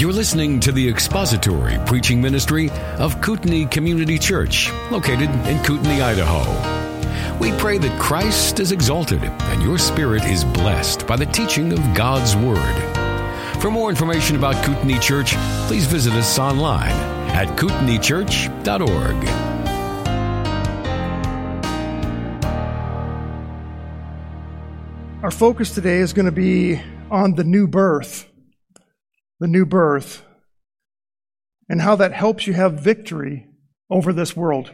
You're listening to the expository preaching ministry of Kootenai Community Church, located in Kootenai, Idaho. We pray that Christ is exalted and your spirit is blessed by the teaching of God's Word. For more information about Kootenai Church, please visit us online at kootenaichurch.org. Our focus today is going to be on the new birth the new birth, and how that helps you have victory over this world.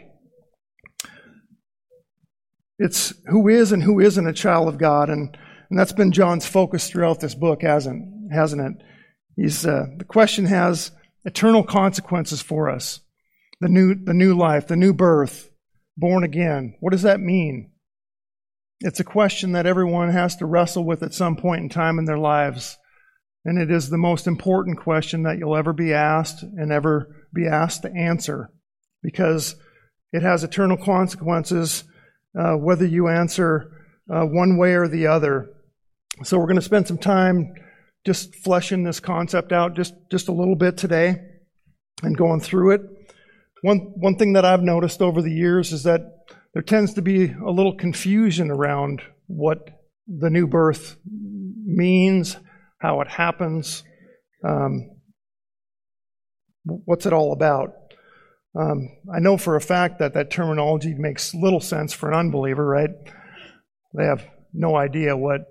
It's who is and who isn't a child of God, and, and that's been John's focus throughout this book, hasn't, hasn't it? He's, uh, the question has eternal consequences for us. The new, the new life, the new birth, born again. What does that mean? It's a question that everyone has to wrestle with at some point in time in their lives. And it is the most important question that you'll ever be asked and ever be asked to answer because it has eternal consequences uh, whether you answer uh, one way or the other. So we're going to spend some time just fleshing this concept out just, just a little bit today and going through it. One, one thing that I've noticed over the years is that there tends to be a little confusion around what the new birth means, how it happens, um, what's it all about. Um, I know for a fact that that terminology makes little sense for an unbeliever, right? They have no idea what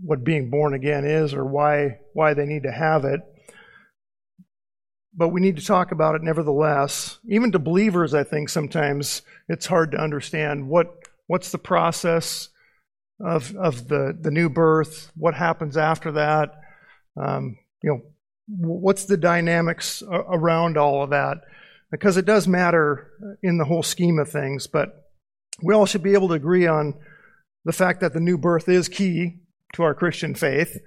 what being born again is or why why they need to have it. But we need to talk about it nevertheless. Even to believers, I think sometimes it's hard to understand what what's the process of of the the new birth, what happens after that, Um, what's the dynamics around all of that? Because it does matter in the whole scheme of things, but we all should be able to agree on the fact that the new birth is key to our Christian faith.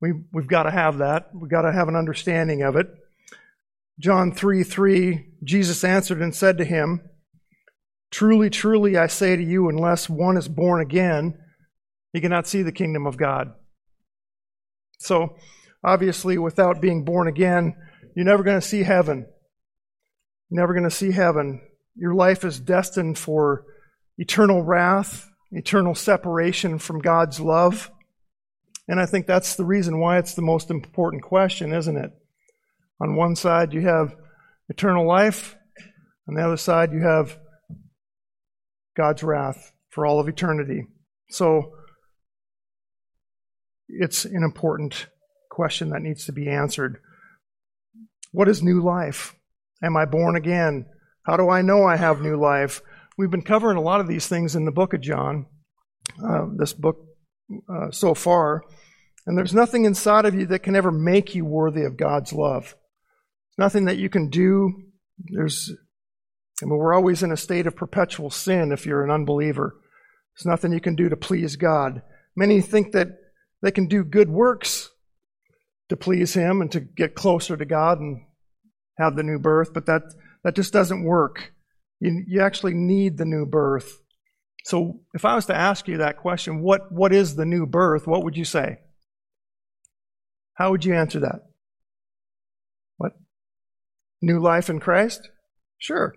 We, we've got to have that. We've got to have an understanding of it. John 3 3, Jesus answered and said to him, Truly, truly, I say to you, unless one is born again, he cannot see the kingdom of God. So, Obviously, without being born again, you're never going to see heaven. You're never going to see heaven. Your life is destined for eternal wrath, eternal separation from God's love. And I think that's the reason why it's the most important question, isn't it? On one side, you have eternal life. On the other side, you have God's wrath for all of eternity. So, it's an important question that needs to be answered. What is new life? Am I born again? How do I know I have new life? We've been covering a lot of these things in the book of John, uh, this book uh, so far, and there's nothing inside of you that can ever make you worthy of God's love. Nothing that you can do. There's, I mean, we're always in a state of perpetual sin if you're an unbeliever. There's nothing you can do to please God. Many think that they can do good works to please Him and to get closer to God and have the new birth, but that, that just doesn't work. You, you actually need the new birth. So if I was to ask you that question, what, what is the new birth? What would you say? How would you answer that? What? New life in Christ? Sure.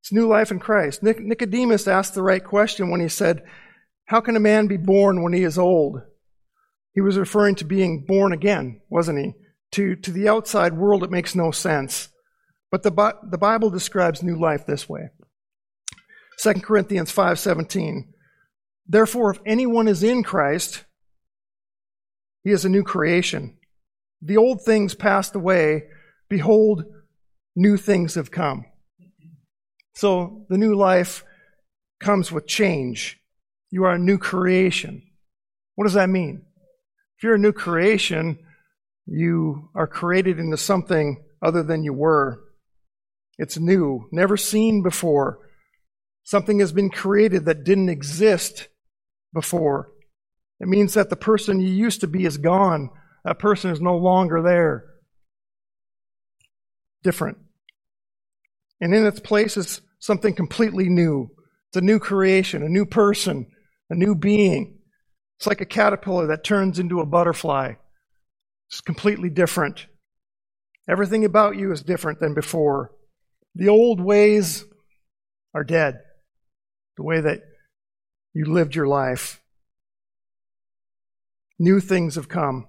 It's new life in Christ. Nicodemus asked the right question when he said, How can a man be born when he is old? He was referring to being born again, wasn't he? To, to the outside world, it makes no sense. But the, the Bible describes new life this way. 2 Corinthians 5:17. Therefore, if anyone is in Christ, he is a new creation. The old things passed away. Behold, new things have come. So the new life comes with change. You are a new creation. What does that mean? If you're a new creation, you are created into something other than you were. It's new, never seen before. Something has been created that didn't exist before. It means that the person you used to be is gone. That person is no longer there. Different. And in its place is something completely new. It's a new creation, a new person, a new being. It's like a caterpillar that turns into a butterfly. It's completely different. Everything about you is different than before. The old ways are dead. The way that you lived your life. New things have come.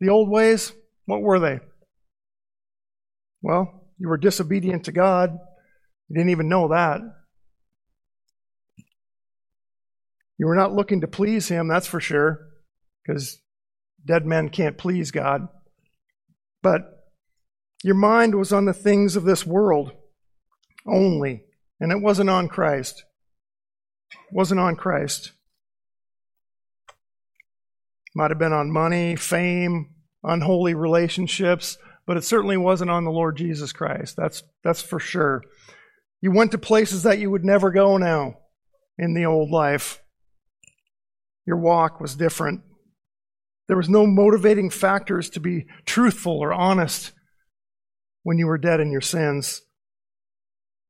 The old ways, what were they? Well, you were disobedient to God. You didn't even know that. You were not looking to please Him, that's for sure, because dead men can't please God. But your mind was on the things of this world only, and it wasn't on Christ. It wasn't on Christ. Might have been on money, fame, unholy relationships, but it certainly wasn't on the Lord Jesus Christ. That's, that's for sure. You went to places that you would never go now in the old life. Your walk was different. There was no motivating factors to be truthful or honest when you were dead in your sins.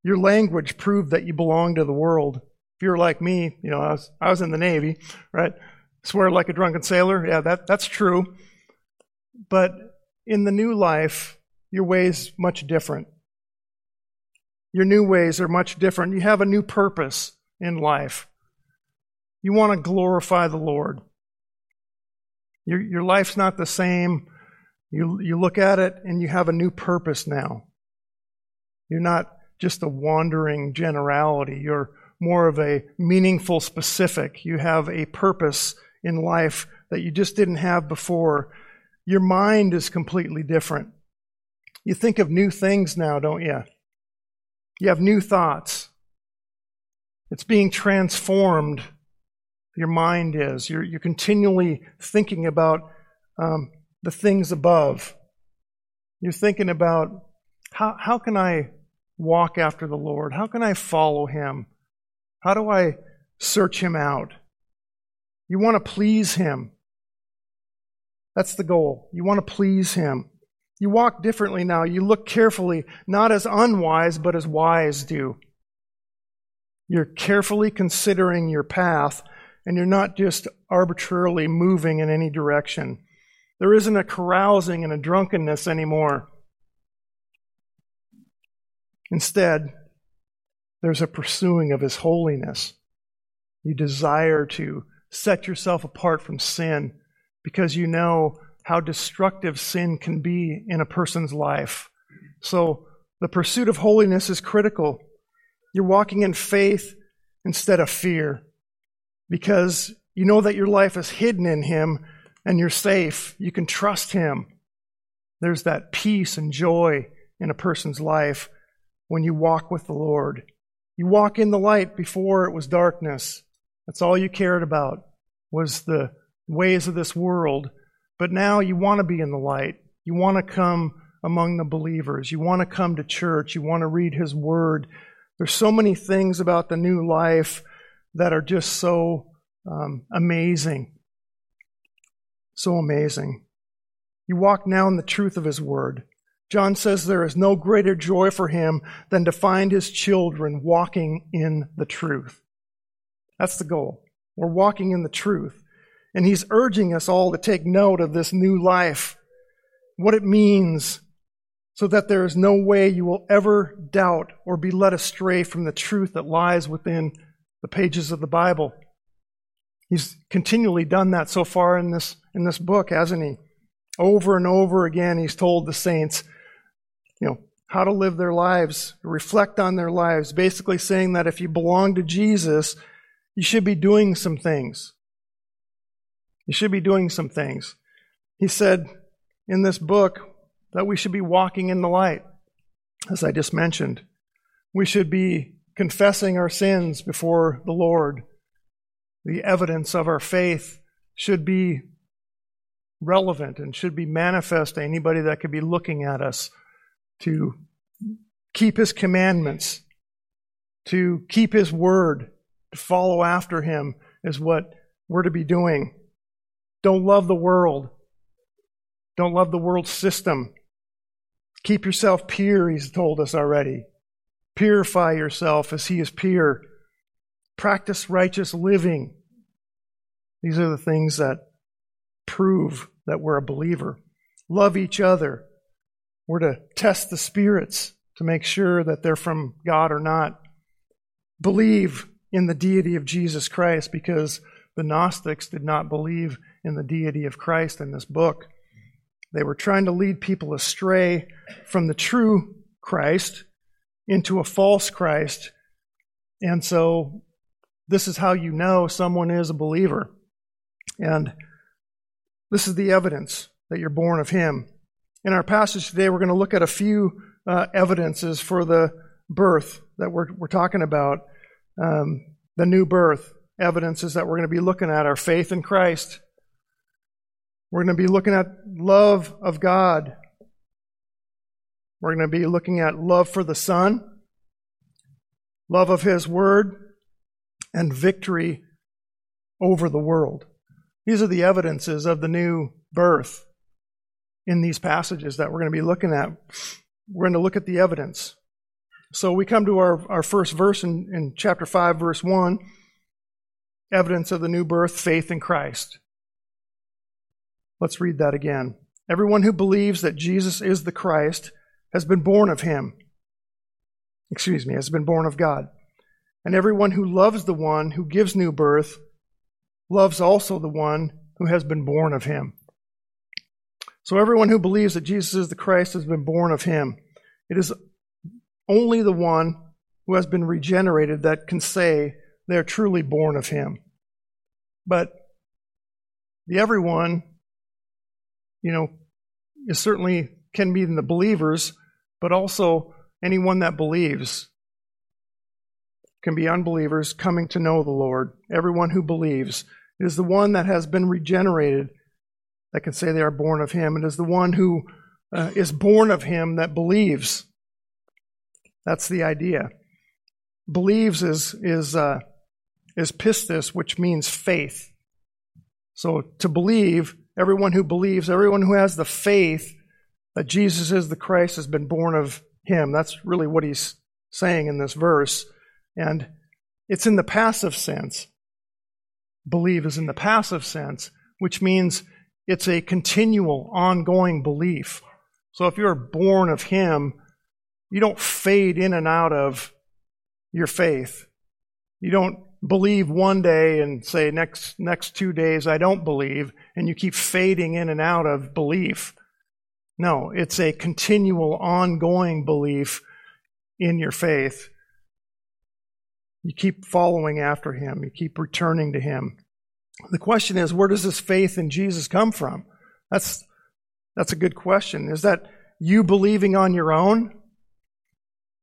Your language proved that you belonged to the world. If you're like me, you know, I was, I was in the Navy, right? Swear like a drunken sailor. Yeah, that, that's true. But in the new life, your ways much different. Your new ways are much different. You have a new purpose in life. You want to glorify the Lord. Your, your life's not the same. You, you look at it and you have a new purpose now. You're not just a wandering generality. You're more of a meaningful specific. You have a purpose in life that you just didn't have before. Your mind is completely different. You think of new things now, don't you? You have new thoughts. It's being transformed. Your mind is. You're, you're continually thinking about um, the things above. You're thinking about how, how can I walk after the Lord? How can I follow Him? How do I search Him out? You want to please Him. That's the goal. You want to please Him. You walk differently now. You look carefully, not as unwise, but as wise do. You're carefully considering your path, and you're not just arbitrarily moving in any direction. There isn't a carousing and a drunkenness anymore. Instead, there's a pursuing of His holiness. You desire to set yourself apart from sin because you know how destructive sin can be in a person's life. So the pursuit of holiness is critical. You're walking in faith instead of fear because you know that your life is hidden in Him and you're safe. You can trust Him. There's that peace and joy in a person's life when you walk with the Lord. You walk in the light before it was darkness. That's all you cared about was the ways of this world. But now you want to be in the light. You want to come among the believers. You want to come to church. You want to read His Word. There's so many things about the new life that are just so um, amazing. So amazing. You walk now in the truth of His Word. John says there is no greater joy for him than to find his children walking in the truth. That's the goal. We're walking in the truth. And he's urging us all to take note of this new life, what it means, so that there is no way you will ever doubt or be led astray from the truth that lies within the pages of the Bible. He's continually done that so far in this, in this book, hasn't he? Over and over again, he's told the saints, you know, how to live their lives, reflect on their lives, basically saying that if you belong to Jesus, you should be doing some things. You should be doing some things. He said in this book that we should be walking in the light, as I just mentioned. We should be confessing our sins before the Lord. The evidence of our faith should be relevant and should be manifest to anybody that could be looking at us to keep his commandments, to keep his word, to follow after him is what we're to be doing. Don't love the world. Don't love the world system. Keep yourself pure, he's told us already. Purify yourself as he is pure. Practice righteous living. These are the things that prove that we're a believer. Love each other. We're to test the spirits to make sure that they're from God or not. Believe in the deity of Jesus Christ because the Gnostics did not believe in the deity of Christ in this book. They were trying to lead people astray from the true Christ into a false Christ. And so this is how you know someone is a believer. And this is the evidence that you're born of Him. In our passage today, we're going to look at a few uh, evidences for the birth that we're, we're talking about, um, the new birth. Evidences that we're going to be looking at our faith in Christ. We're going to be looking at love of God. We're going to be looking at love for the Son, love of His Word, and victory over the world. These are the evidences of the new birth in these passages that we're going to be looking at. We're going to look at the evidence. So we come to our, our first verse in, in chapter 5, verse 1 evidence of the new birth, faith in Christ. Let's read that again. Everyone who believes that Jesus is the Christ has been born of him. Excuse me, has been born of God. And everyone who loves the one who gives new birth loves also the one who has been born of him. So everyone who believes that Jesus is the Christ has been born of him. It is only the one who has been regenerated that can say they are truly born of him. But the everyone, you know, is certainly can be in the believers, but also anyone that believes can be unbelievers coming to know the Lord. Everyone who believes. It is the one that has been regenerated that can say they are born of him. It is the one who uh, is born of him that believes. That's the idea. Believes is is uh, is pistis, which means faith. So to believe, everyone who believes, everyone who has the faith that Jesus is the Christ has been born of him. That's really what he's saying in this verse. And it's in the passive sense. Believe is in the passive sense, which means it's a continual, ongoing belief. So if you're born of Him, you don't fade in and out of your faith. You don't believe one day and say next next two days I don't believe, and you keep fading in and out of belief. No, it's a continual, ongoing belief in your faith. You keep following after Him. You keep returning to Him. The question is, where does this faith in Jesus come from? That's, that's a good question. Is that you believing on your own,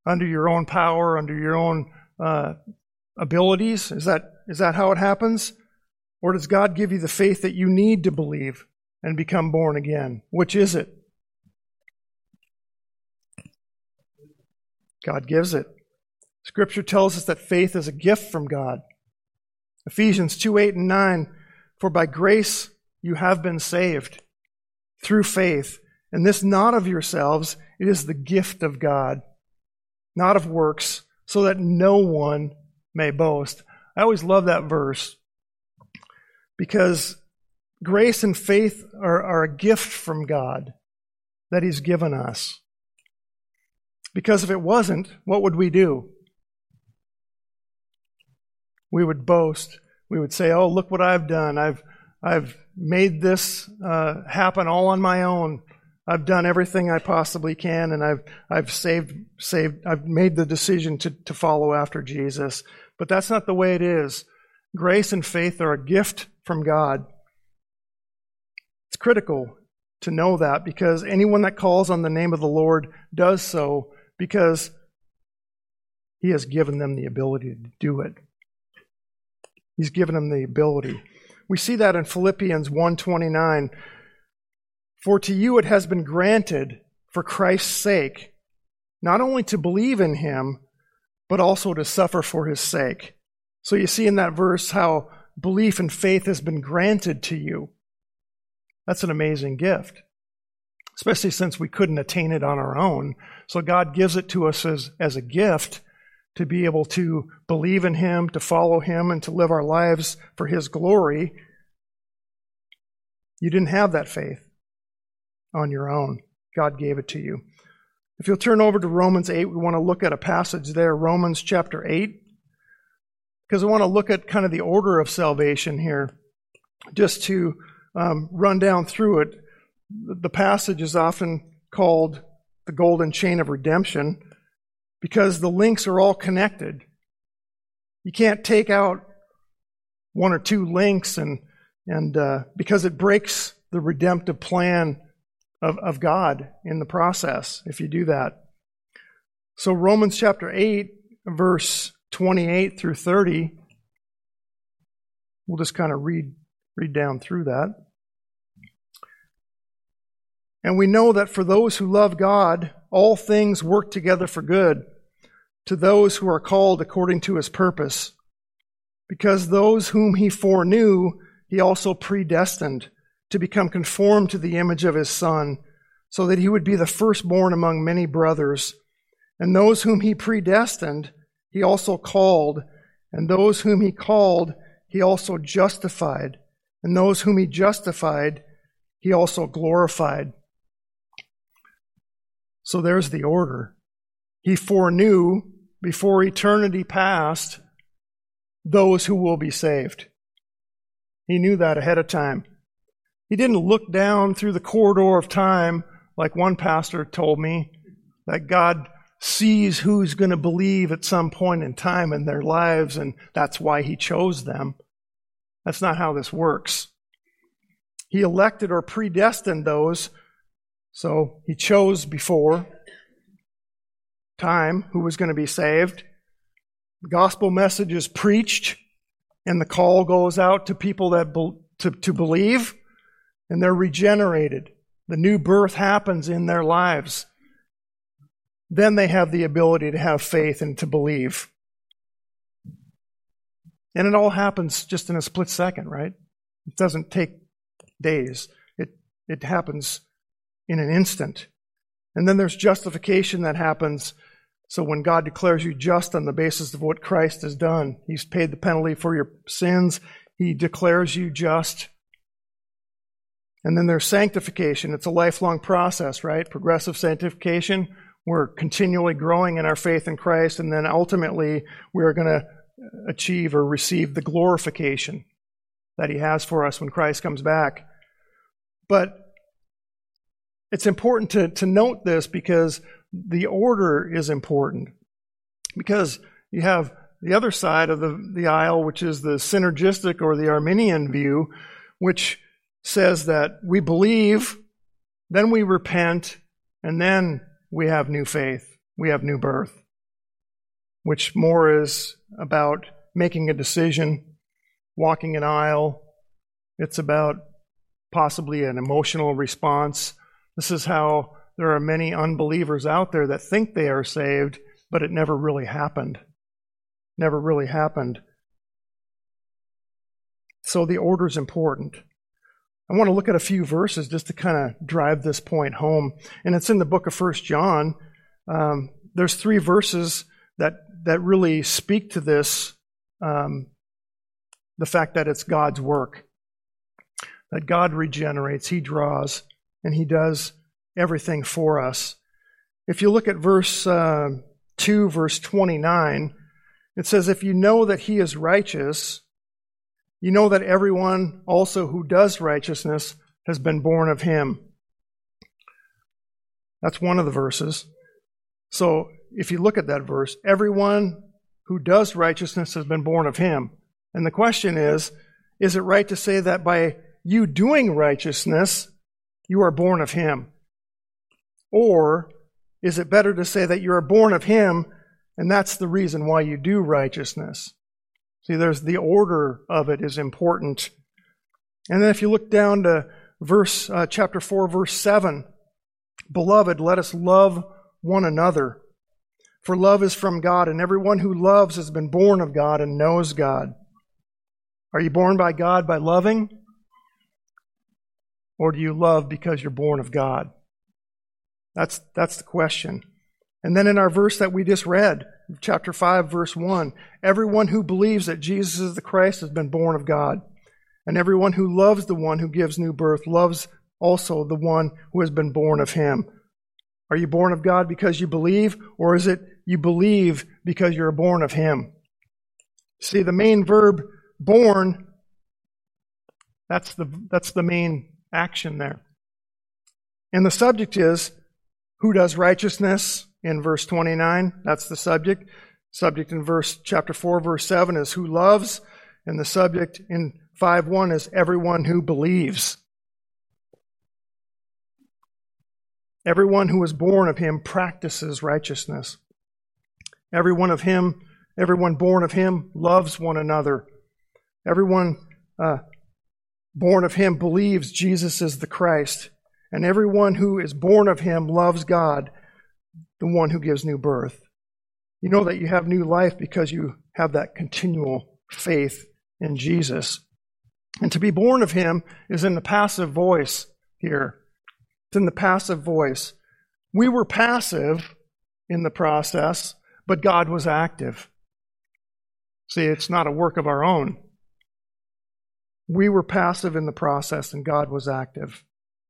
under your own power, under your own uh, abilities? Is that, is that how it happens? Or does God give you the faith that you need to believe and become born again? Which is it? God gives it. Scripture tells us that faith is a gift from God. Ephesians 2 8 and 9. For by grace you have been saved through faith, and this not of yourselves, it is the gift of God, not of works, so that no one may boast. I always love that verse because grace and faith are, are a gift from God that He's given us. Because if it wasn't, what would we do? we would boast. We would say, "Oh, look what I've done! I've I've made this uh, happen all on my own. I've done everything I possibly can, and I've I've saved saved. I've made the decision to to follow after Jesus." But that's not the way it is. Grace and faith are a gift from God. It's critical to know that because anyone that calls on the name of the Lord does so because He has given them the ability to do it. He's given them the ability. We see that in Philippians 1:29. For to you it has been granted for Christ's sake not only to believe in him but also to suffer for his sake. So you see in that verse how belief and faith has been granted to you. That's an amazing gift. Especially since we couldn't attain it on our own. So God gives it to us as, as a gift to be able to believe in Him, to follow Him, and to live our lives for His glory. You didn't have that faith on your own. God gave it to you. If you'll turn over to Romans 8, we want to look at a passage there, Romans chapter 8, because I want to look at kind of the order of salvation here, just to um, run down through it. The passage is often called the golden chain of redemption because the links are all connected. You can't take out one or two links and and uh, because it breaks the redemptive plan of, of God in the process if you do that. So Romans chapter 8, verse 28 through 30, we'll just kind of read read down through that. And we know that for those who love God, all things work together for good, to those who are called according to his purpose. Because those whom he foreknew, he also predestined to become conformed to the image of his Son, so that he would be the firstborn among many brothers. And those whom he predestined, he also called. And those whom he called, he also justified. And those whom he justified, he also glorified. So there's the order. He foreknew before eternity passed those who will be saved. He knew that ahead of time. He didn't look down through the corridor of time like one pastor told me that God sees who's going to believe at some point in time in their lives and that's why he chose them. That's not how this works. He elected or predestined those so he chose before time who was going to be saved. The gospel message is preached, and the call goes out to people that be, to, to believe, and they're regenerated. The new birth happens in their lives. Then they have the ability to have faith and to believe. And it all happens just in a split second, right? It doesn't take days. It, it happens in an instant. And then there's justification that happens. So when God declares you just on the basis of what Christ has done, He's paid the penalty for your sins, He declares you just. And then there's sanctification. It's a lifelong process, right? Progressive sanctification. We're continually growing in our faith in Christ, and then ultimately we're going to achieve or receive the glorification that He has for us when Christ comes back. But it's important to, to note this because the order is important. Because you have the other side of the, the aisle, which is the synergistic or the Arminian view, which says that we believe, then we repent, and then we have new faith. We have new birth, which more is about making a decision, walking an aisle. It's about possibly an emotional response this is how there are many unbelievers out there that think they are saved, but it never really happened. Never really happened. So the order is important. I want to look at a few verses just to kind of drive this point home. And it's in the book of First John. Um, there's three verses that, that really speak to this um, the fact that it's God's work, that God regenerates, He draws and He does everything for us. If you look at verse uh, 2, verse 29, it says, If you know that He is righteous, you know that everyone also who does righteousness has been born of Him. That's one of the verses. So if you look at that verse, everyone who does righteousness has been born of Him. And the question is, is it right to say that by you doing righteousness, you are born of him? Or is it better to say that you are born of him and that's the reason why you do righteousness? See, there's the order of it is important. And then if you look down to verse uh, chapter 4 verse 7, beloved, let us love one another. For love is from God, and everyone who loves has been born of God and knows God. Are you born by God by loving? Or do you love because you're born of God? That's, that's the question. And then in our verse that we just read, chapter 5, verse 1, everyone who believes that Jesus is the Christ has been born of God. And everyone who loves the one who gives new birth loves also the one who has been born of him. Are you born of God because you believe, or is it you believe because you're born of Him? See, the main verb born, that's the, that's the main action there. And the subject is who does righteousness in verse 29. That's the subject. Subject in verse chapter 4, verse 7 is who loves, and the subject in 5 1 is everyone who believes. Everyone who is born of him practices righteousness. Everyone of him, everyone born of him loves one another. Everyone uh, born of him believes Jesus is the Christ. And everyone who is born of him loves God, the one who gives new birth. You know that you have new life because you have that continual faith in Jesus. And to be born of him is in the passive voice here. It's in the passive voice. We were passive in the process, but God was active. See, it's not a work of our own. We were passive in the process, and God was active.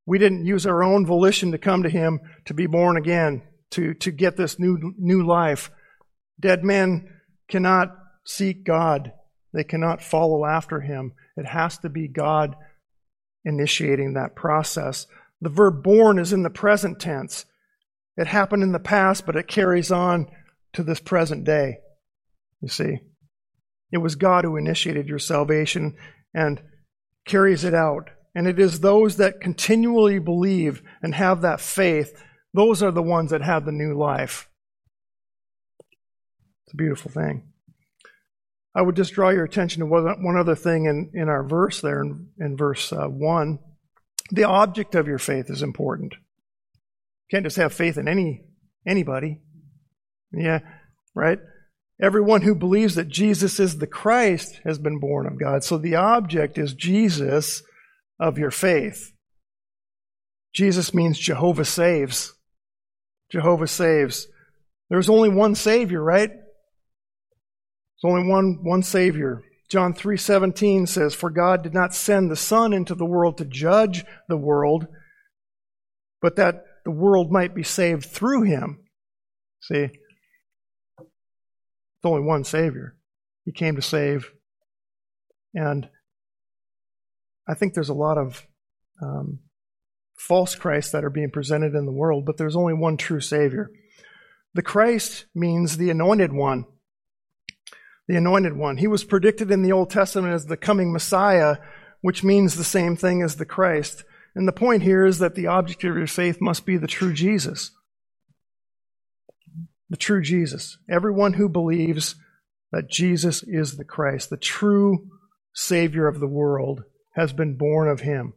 We didn't use our own volition to come to Him to be born again, to, to get this new, new life. Dead men cannot seek God, they cannot follow after Him. It has to be God initiating that process. The verb born is in the present tense. It happened in the past, but it carries on to this present day. You see, it was God who initiated your salvation and carries it out. And it is those that continually believe and have that faith, those are the ones that have the new life. It's a beautiful thing. I would just draw your attention to one other thing in, in our verse there, in, in verse uh, 1. The object of your faith is important. You can't just have faith in any anybody. Yeah, right? Everyone who believes that Jesus is the Christ has been born of God. So the object is Jesus of your faith. Jesus means Jehovah saves. Jehovah saves. There's only one Savior, right? There's only one, one Savior. John 3:17 says, "For God did not send the Son into the world to judge the world, but that the world might be saved through him." See? There's only one Savior. He came to save. And I think there's a lot of um, false Christs that are being presented in the world, but there's only one true Savior. The Christ means the anointed one. The anointed one. He was predicted in the Old Testament as the coming Messiah, which means the same thing as the Christ. And the point here is that the object of your faith must be the true Jesus the true Jesus. Everyone who believes that Jesus is the Christ, the true Savior of the world, has been born of Him.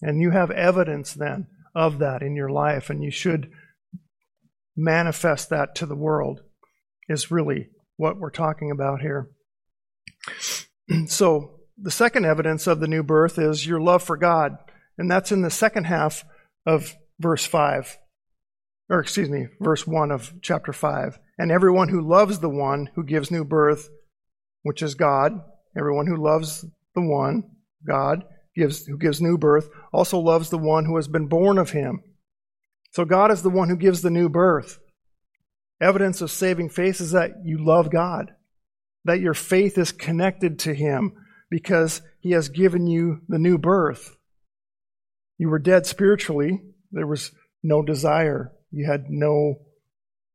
And you have evidence then of that in your life, and you should manifest that to the world, is really what we're talking about here. so, the second evidence of the new birth is your love for God, and that's in the second half of verse 5 or excuse me, verse 1 of chapter 5. And everyone who loves the one who gives new birth, which is God, everyone who loves the one, God, gives, who gives new birth, also loves the one who has been born of him. So God is the one who gives the new birth. Evidence of saving faith is that you love God, that your faith is connected to him because he has given you the new birth. You were dead spiritually. There was no desire you had no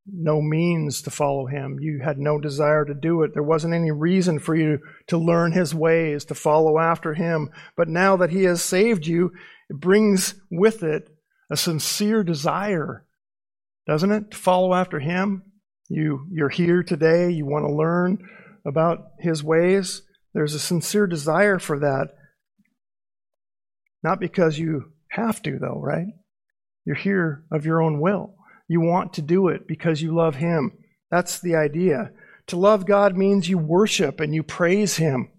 no means to follow him. You had no desire to do it. There wasn't any reason for you to learn his ways, to follow after him. But now that he has saved you, it brings with it a sincere desire, doesn't it? To follow after him. You, you're here today. You want to learn about his ways. There's a sincere desire for that. Not because you have to, though, right? You're here of your own will. You want to do it because you love Him. That's the idea. To love God means you worship and you praise Him.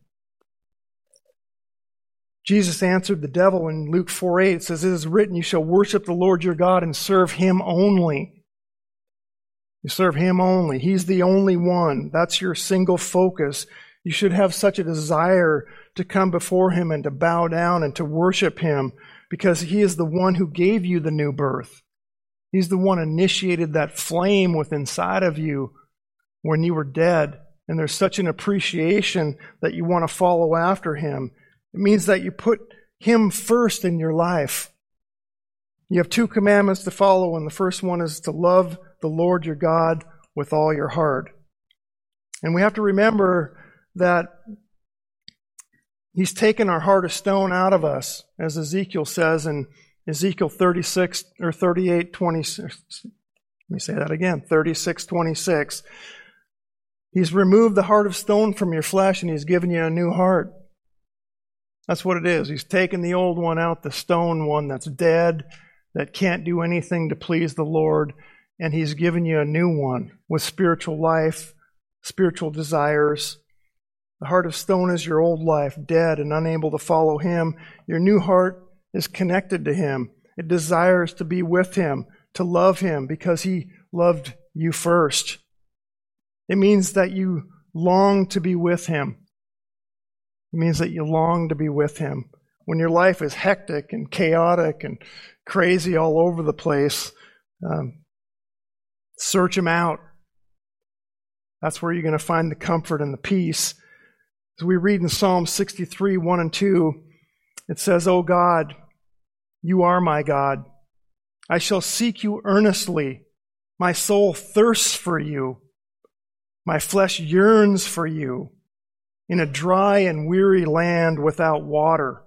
Jesus answered the devil in Luke 4 8. It says, It is written, You shall worship the Lord your God and serve Him only. You serve Him only. He's the only one. That's your single focus. You should have such a desire to come before Him and to bow down and to worship Him because He is the one who gave you the new birth. He's the one initiated that flame within inside of you when you were dead. And there's such an appreciation that you want to follow after him. It means that you put him first in your life. You have two commandments to follow, and the first one is to love the Lord your God with all your heart. And we have to remember that He's taken our heart of stone out of us, as Ezekiel says in Ezekiel 36 or 38, 26. Let me say that again 36, 26. He's removed the heart of stone from your flesh and He's given you a new heart. That's what it is. He's taken the old one out, the stone one that's dead, that can't do anything to please the Lord, and He's given you a new one with spiritual life, spiritual desires. The heart of stone is your old life, dead and unable to follow Him. Your new heart is connected to Him. It desires to be with Him, to love Him, because He loved you first. It means that you long to be with Him. It means that you long to be with Him. When your life is hectic and chaotic and crazy all over the place, um, search Him out. That's where you're going to find the comfort and the peace. As we read in Psalm 63 1 and 2, it says, O God, you are my God. I shall seek you earnestly. My soul thirsts for you. My flesh yearns for you in a dry and weary land without water.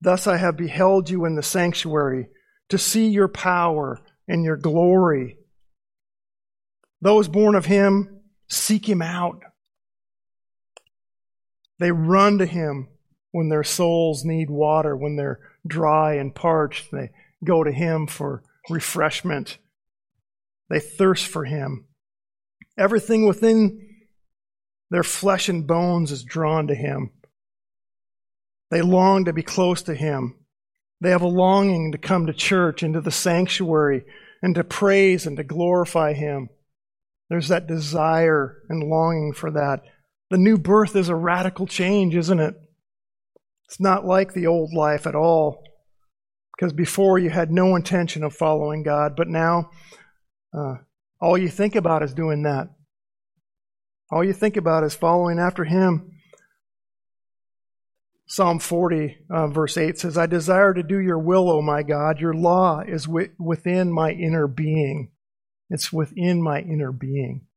Thus I have beheld you in the sanctuary to see your power and your glory. Those born of him seek him out. They run to him when their souls need water, when they're dry and parched. They go to him for refreshment. They thirst for him. Everything within their flesh and bones is drawn to him. They long to be close to him. They have a longing to come to church, into the sanctuary, and to praise and to glorify him. There's that desire and longing for that. The new birth is a radical change, isn't it? It's not like the old life at all. Because before you had no intention of following God, but now uh, all you think about is doing that. All you think about is following after Him. Psalm 40, uh, verse 8 says, I desire to do your will, O my God. Your law is wi- within my inner being. It's within my inner being.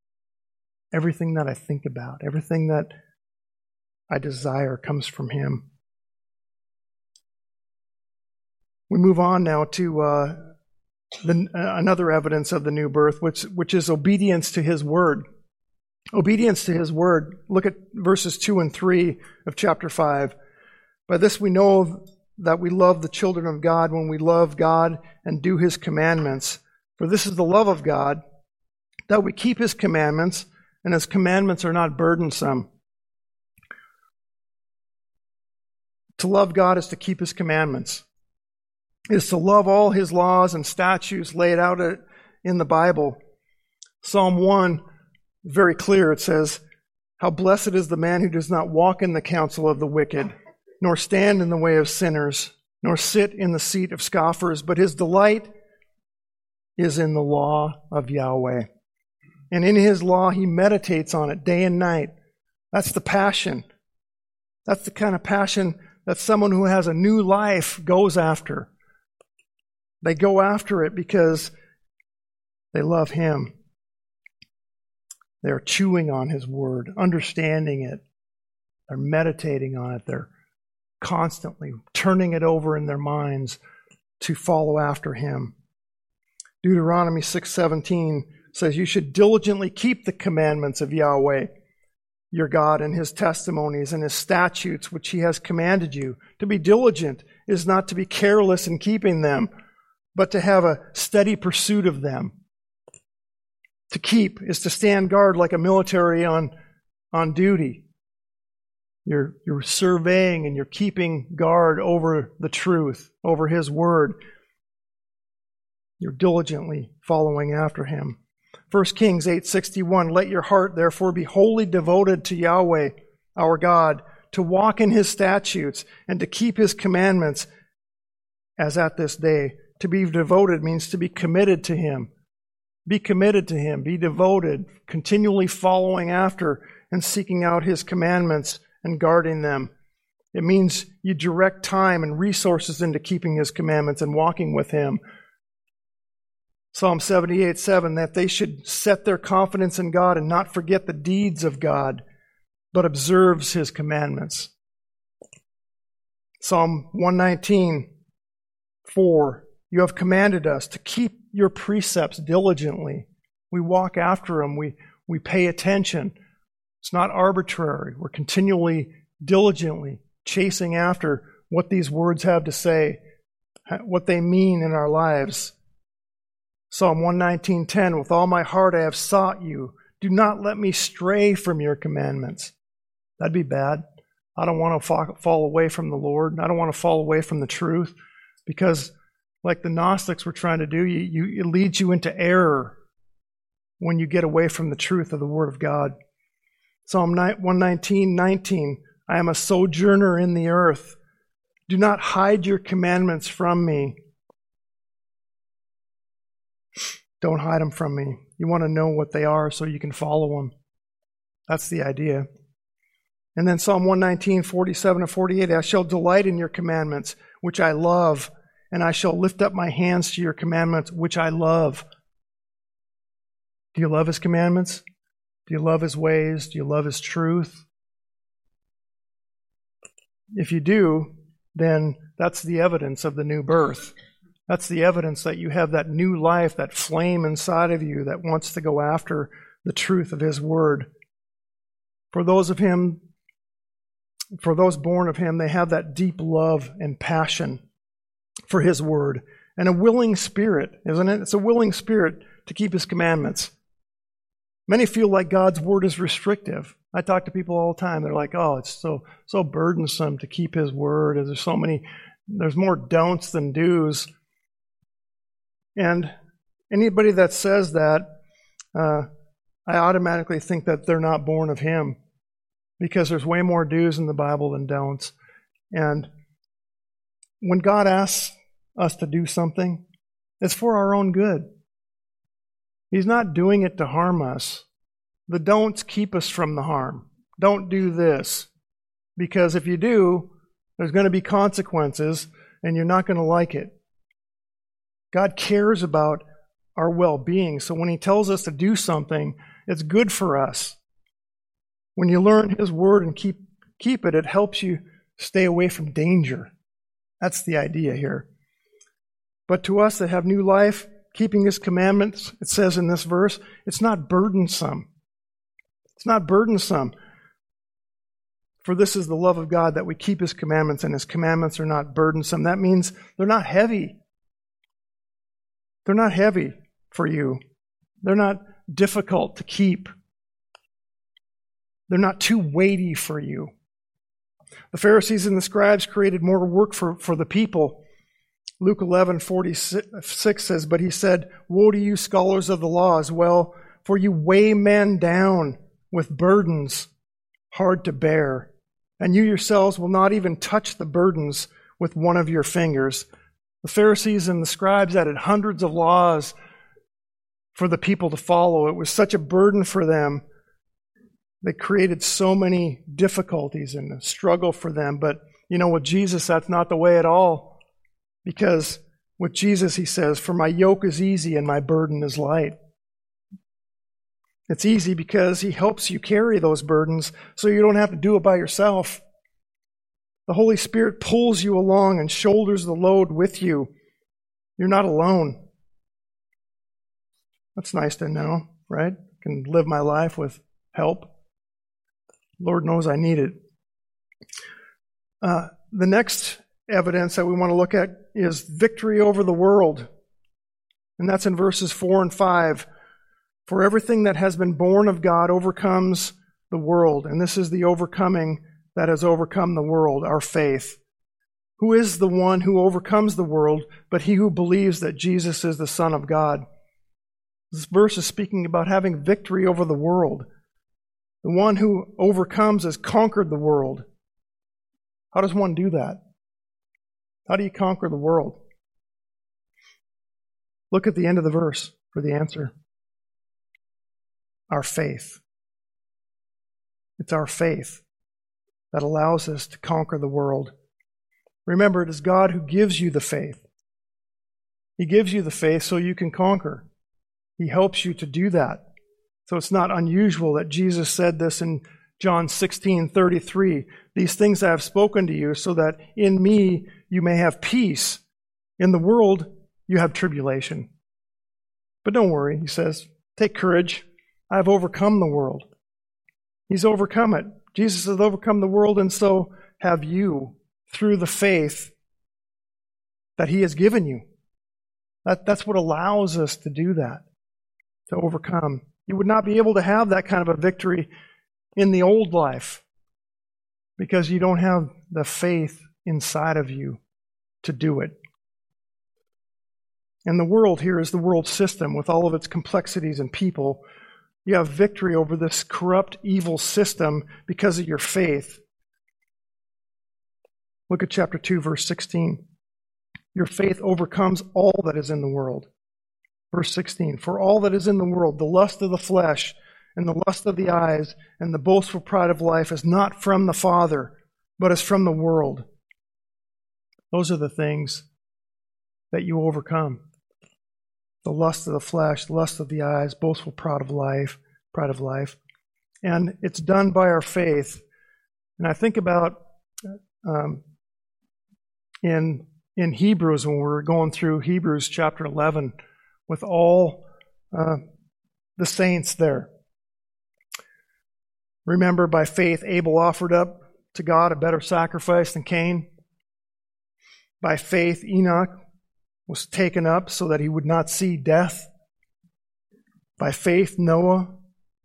Everything that I think about, everything that I desire comes from Him. We move on now to uh, the, uh, another evidence of the new birth, which, which is obedience to his word. Obedience to his word. Look at verses 2 and 3 of chapter 5. By this we know that we love the children of God when we love God and do his commandments. For this is the love of God, that we keep his commandments, and his commandments are not burdensome. To love God is to keep his commandments is to love all his laws and statutes laid out in the Bible. Psalm 1, very clear, it says, How blessed is the man who does not walk in the counsel of the wicked, nor stand in the way of sinners, nor sit in the seat of scoffers, but his delight is in the law of Yahweh. And in his law, he meditates on it day and night. That's the passion. That's the kind of passion that someone who has a new life goes after. They go after it because they love Him. They're chewing on His Word, understanding it. They're meditating on it. They're constantly turning it over in their minds to follow after Him. Deuteronomy 6:17 says you should diligently keep the commandments of Yahweh your God and his testimonies and his statutes which he has commanded you. To be diligent is not to be careless in keeping them but to have a steady pursuit of them. To keep is to stand guard like a military on, on duty. You're, you're surveying and you're keeping guard over the truth, over His Word. You're diligently following after Him. 1 Kings 8:61 Let your heart therefore be wholly devoted to Yahweh our God to walk in his statutes and to keep his commandments as at this day To be devoted means to be committed to Him. Be committed to Him. Be devoted, continually following after and seeking out His commandments and guarding them. It means you direct time and resources into keeping His commandments and walking with Him. Psalm 78 7 that they should set their confidence in God and not forget the deeds of God, but observes His commandments. Psalm 119 4 You have commanded us to keep your precepts diligently. We walk after them, we, we pay attention. It's not arbitrary. We're continually, diligently chasing after what these words have to say, what they mean in our lives. Psalm 119:10 With all my heart I have sought you. Do not let me stray from your commandments. That'd be bad. I don't want to fall away from the Lord. I don't want to fall away from the truth because, like the Gnostics were trying to do, you, you, it leads you into error when you get away from the truth of the Word of God. Psalm 119, 19. I am a sojourner in the earth. Do not hide your commandments from me. Don't hide them from me. You want to know what they are so you can follow them. That's the idea. And then Psalm 119, 47 and 48 I shall delight in your commandments, which I love, and I shall lift up my hands to your commandments, which I love. Do you love his commandments? Do you love his ways? Do you love his truth? If you do, then that's the evidence of the new birth. That's the evidence that you have that new life, that flame inside of you that wants to go after the truth of his word. For those of him, for those born of him, they have that deep love and passion for his word and a willing spirit, isn't it? It's a willing spirit to keep his commandments. Many feel like God's word is restrictive. I talk to people all the time. They're like, "Oh, it's so so burdensome to keep His word. There's so many. There's more don'ts than do's." And anybody that says that, uh, I automatically think that they're not born of Him, because there's way more do's in the Bible than don'ts. And when God asks us to do something, it's for our own good. He's not doing it to harm us. The don'ts keep us from the harm. Don't do this. Because if you do, there's going to be consequences and you're not going to like it. God cares about our well being. So when He tells us to do something, it's good for us. When you learn His word and keep, keep it, it helps you stay away from danger. That's the idea here. But to us that have new life, keeping his commandments, it says in this verse, it's not burdensome. It's not burdensome. For this is the love of God that we keep his commandments, and his commandments are not burdensome. That means they're not heavy. They're not heavy for you. They're not difficult to keep. They're not too weighty for you. The Pharisees and the scribes created more work for, for the people Luke 11, 46 says, But he said, Woe to you, scholars of the law, as well, for you weigh men down with burdens hard to bear, and you yourselves will not even touch the burdens with one of your fingers. The Pharisees and the scribes added hundreds of laws for the people to follow. It was such a burden for them. They created so many difficulties and struggle for them. But, you know, with Jesus, that's not the way at all. Because with Jesus, he says, For my yoke is easy and my burden is light. It's easy because he helps you carry those burdens so you don't have to do it by yourself. The Holy Spirit pulls you along and shoulders the load with you. You're not alone. That's nice to know, right? I can live my life with help. Lord knows I need it. Uh, the next evidence that we want to look at is victory over the world. And that's in verses 4 and 5. For everything that has been born of God overcomes the world. And this is the overcoming that has overcome the world, our faith. Who is the one who overcomes the world but he who believes that Jesus is the Son of God? This verse is speaking about having victory over the world. The one who overcomes has conquered the world. How does one do that? How do you conquer the world? Look at the end of the verse for the answer. Our faith. It's our faith that allows us to conquer the world. Remember, it is God who gives you the faith. He gives you the faith so you can conquer. He helps you to do that. So it's not unusual that Jesus said this in John 16 33. These things I have spoken to you so that in me you may have peace. In the world you have tribulation. But don't worry, he says, take courage. I have overcome the world. He's overcome it. Jesus has overcome the world, and so have you through the faith that he has given you. That, that's what allows us to do that, to overcome. You would not be able to have that kind of a victory in the old life because you don't have the faith inside of you to do it. And the world here is the world system with all of its complexities and people. You have victory over this corrupt, evil system because of your faith. Look at chapter 2, verse 16. Your faith overcomes all that is in the world. Verse 16 For all that is in the world, the lust of the flesh, and the lust of the eyes, and the boastful pride of life, is not from the Father, but is from the world. Those are the things that you overcome the lust of the flesh, the lust of the eyes, boastful pride of life, pride of life. And it's done by our faith. And I think about um, in in Hebrews when we were going through Hebrews chapter 11 with all uh, the saints there. Remember, by faith, Abel offered up to God a better sacrifice than Cain. By faith, Enoch was taken up so that he would not see death. By faith, Noah,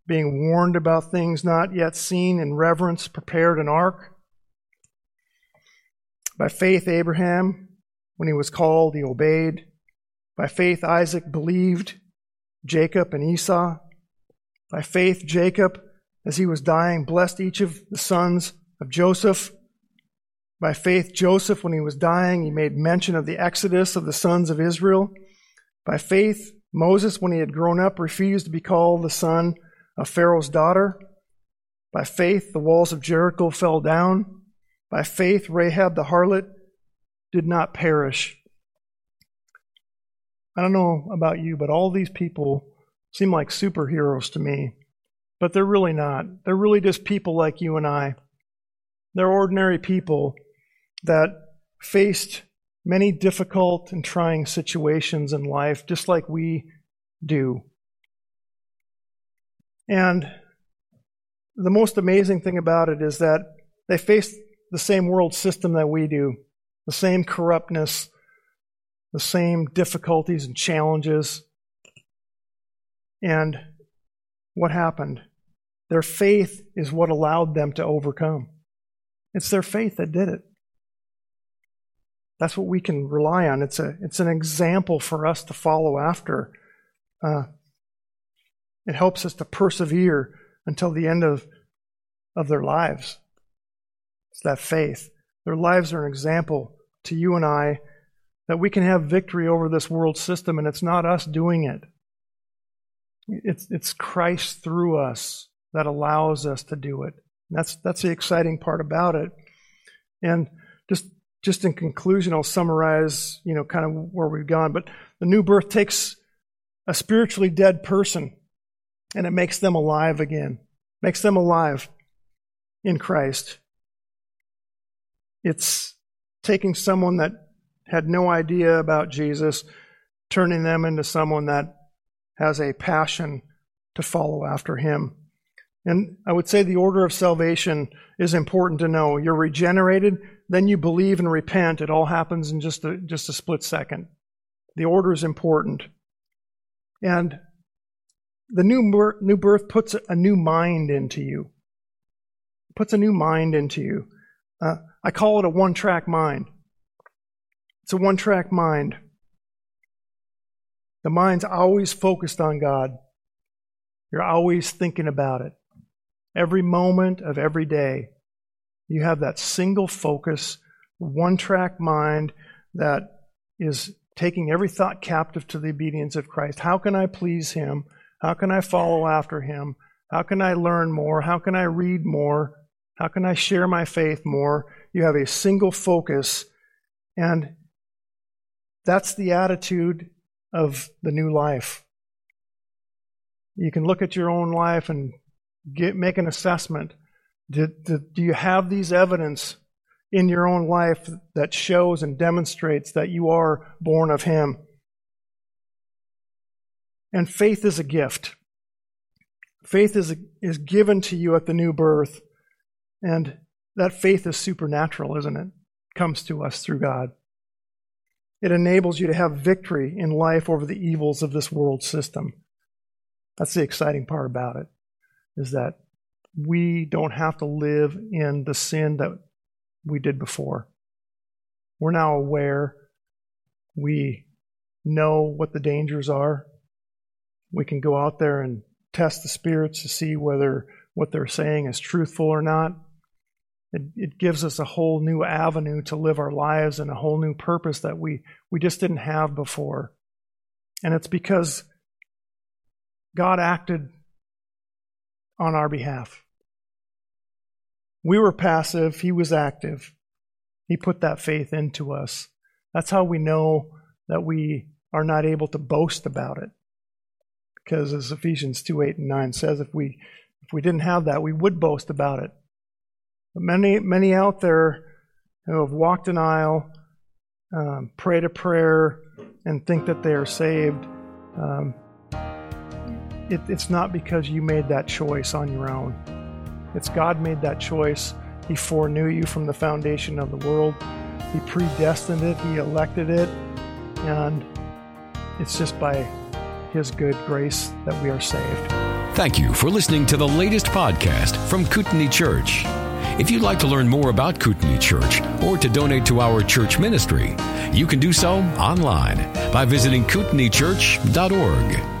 being warned about things not yet seen in reverence, prepared an ark. By faith, Abraham, when he was called, he obeyed. By faith, Isaac believed Jacob and Esau. By faith, Jacob, as he was dying, blessed each of the sons of Joseph. By faith, Joseph, when he was dying, he made mention of the exodus of the sons of Israel. By faith, Moses, when he had grown up, refused to be called the son of Pharaoh's daughter. By faith, the walls of Jericho fell down. By faith, Rahab the harlot did not perish. I don't know about you, but all these people seem like superheroes to me. But they're really not. They're really just people like you and I. They're ordinary people that faced many difficult and trying situations in life, just like we do. And the most amazing thing about it is that they faced the same world system that we do, the same corruptness, the same difficulties and challenges. And what happened? Their faith is what allowed them to overcome. It's their faith that did it. That's what we can rely on. It's, a, it's an example for us to follow after. Uh, it helps us to persevere until the end of, of their lives. It's that faith. Their lives are an example to you and I that we can have victory over this world system, and it's not us doing it. It's, it's Christ through us that allows us to do it. And that's, that's the exciting part about it. And just just in conclusion, I'll summarize, you know, kind of where we've gone. But the new birth takes a spiritually dead person and it makes them alive again, makes them alive in Christ. It's taking someone that had no idea about Jesus, turning them into someone that has a passion to follow after him. And I would say the order of salvation is important to know. You're regenerated, then you believe and repent. It all happens in just a, just a split second. The order is important. And the new, birth, new birth puts a new mind into you. It Puts a new mind into you. Uh, I call it a one track mind. It's a one track mind. The mind's always focused on God. You're always thinking about it. Every moment of every day, you have that single focus, one track mind that is taking every thought captive to the obedience of Christ. How can I please Him? How can I follow after Him? How can I learn more? How can I read more? How can I share my faith more? You have a single focus, and that's the attitude of the new life. You can look at your own life and get, make an assessment. Do, do, you have these evidence in your own life that shows and demonstrates that you are born of Him? And faith is a gift. Faith is, is given to you at the new birth. And that faith is supernatural, isn't it? Comes to us through God. It enables you to have victory in life over the evils of this world system. That's the exciting part about it, is that we don't have to live in the sin that we did before. We're now aware. We know what the dangers are. We can go out there and test the spirits to see whether what they're saying is truthful or not. It, it gives us a whole new avenue to live our lives and a whole new purpose that we, we just didn't have before. And it's because God acted on our behalf. We were passive, He was active. He put that faith into us. That's how we know that we are not able to boast about it. Because as Ephesians 2 8 and 9 says, if we, if we didn't have that, we would boast about it. But many, many out there who have walked an aisle, um, prayed a prayer, and think that they are saved, um, it, it's not because you made that choice on your own. It's God made that choice. He foreknew you from the foundation of the world. He predestined it, He elected it, and it's just by His good grace that we are saved. Thank you for listening to the latest podcast from Kootenai Church. If you'd like to learn more about Kootenai Church or to donate to our church ministry, you can do so online by visiting kootenaichurch.org.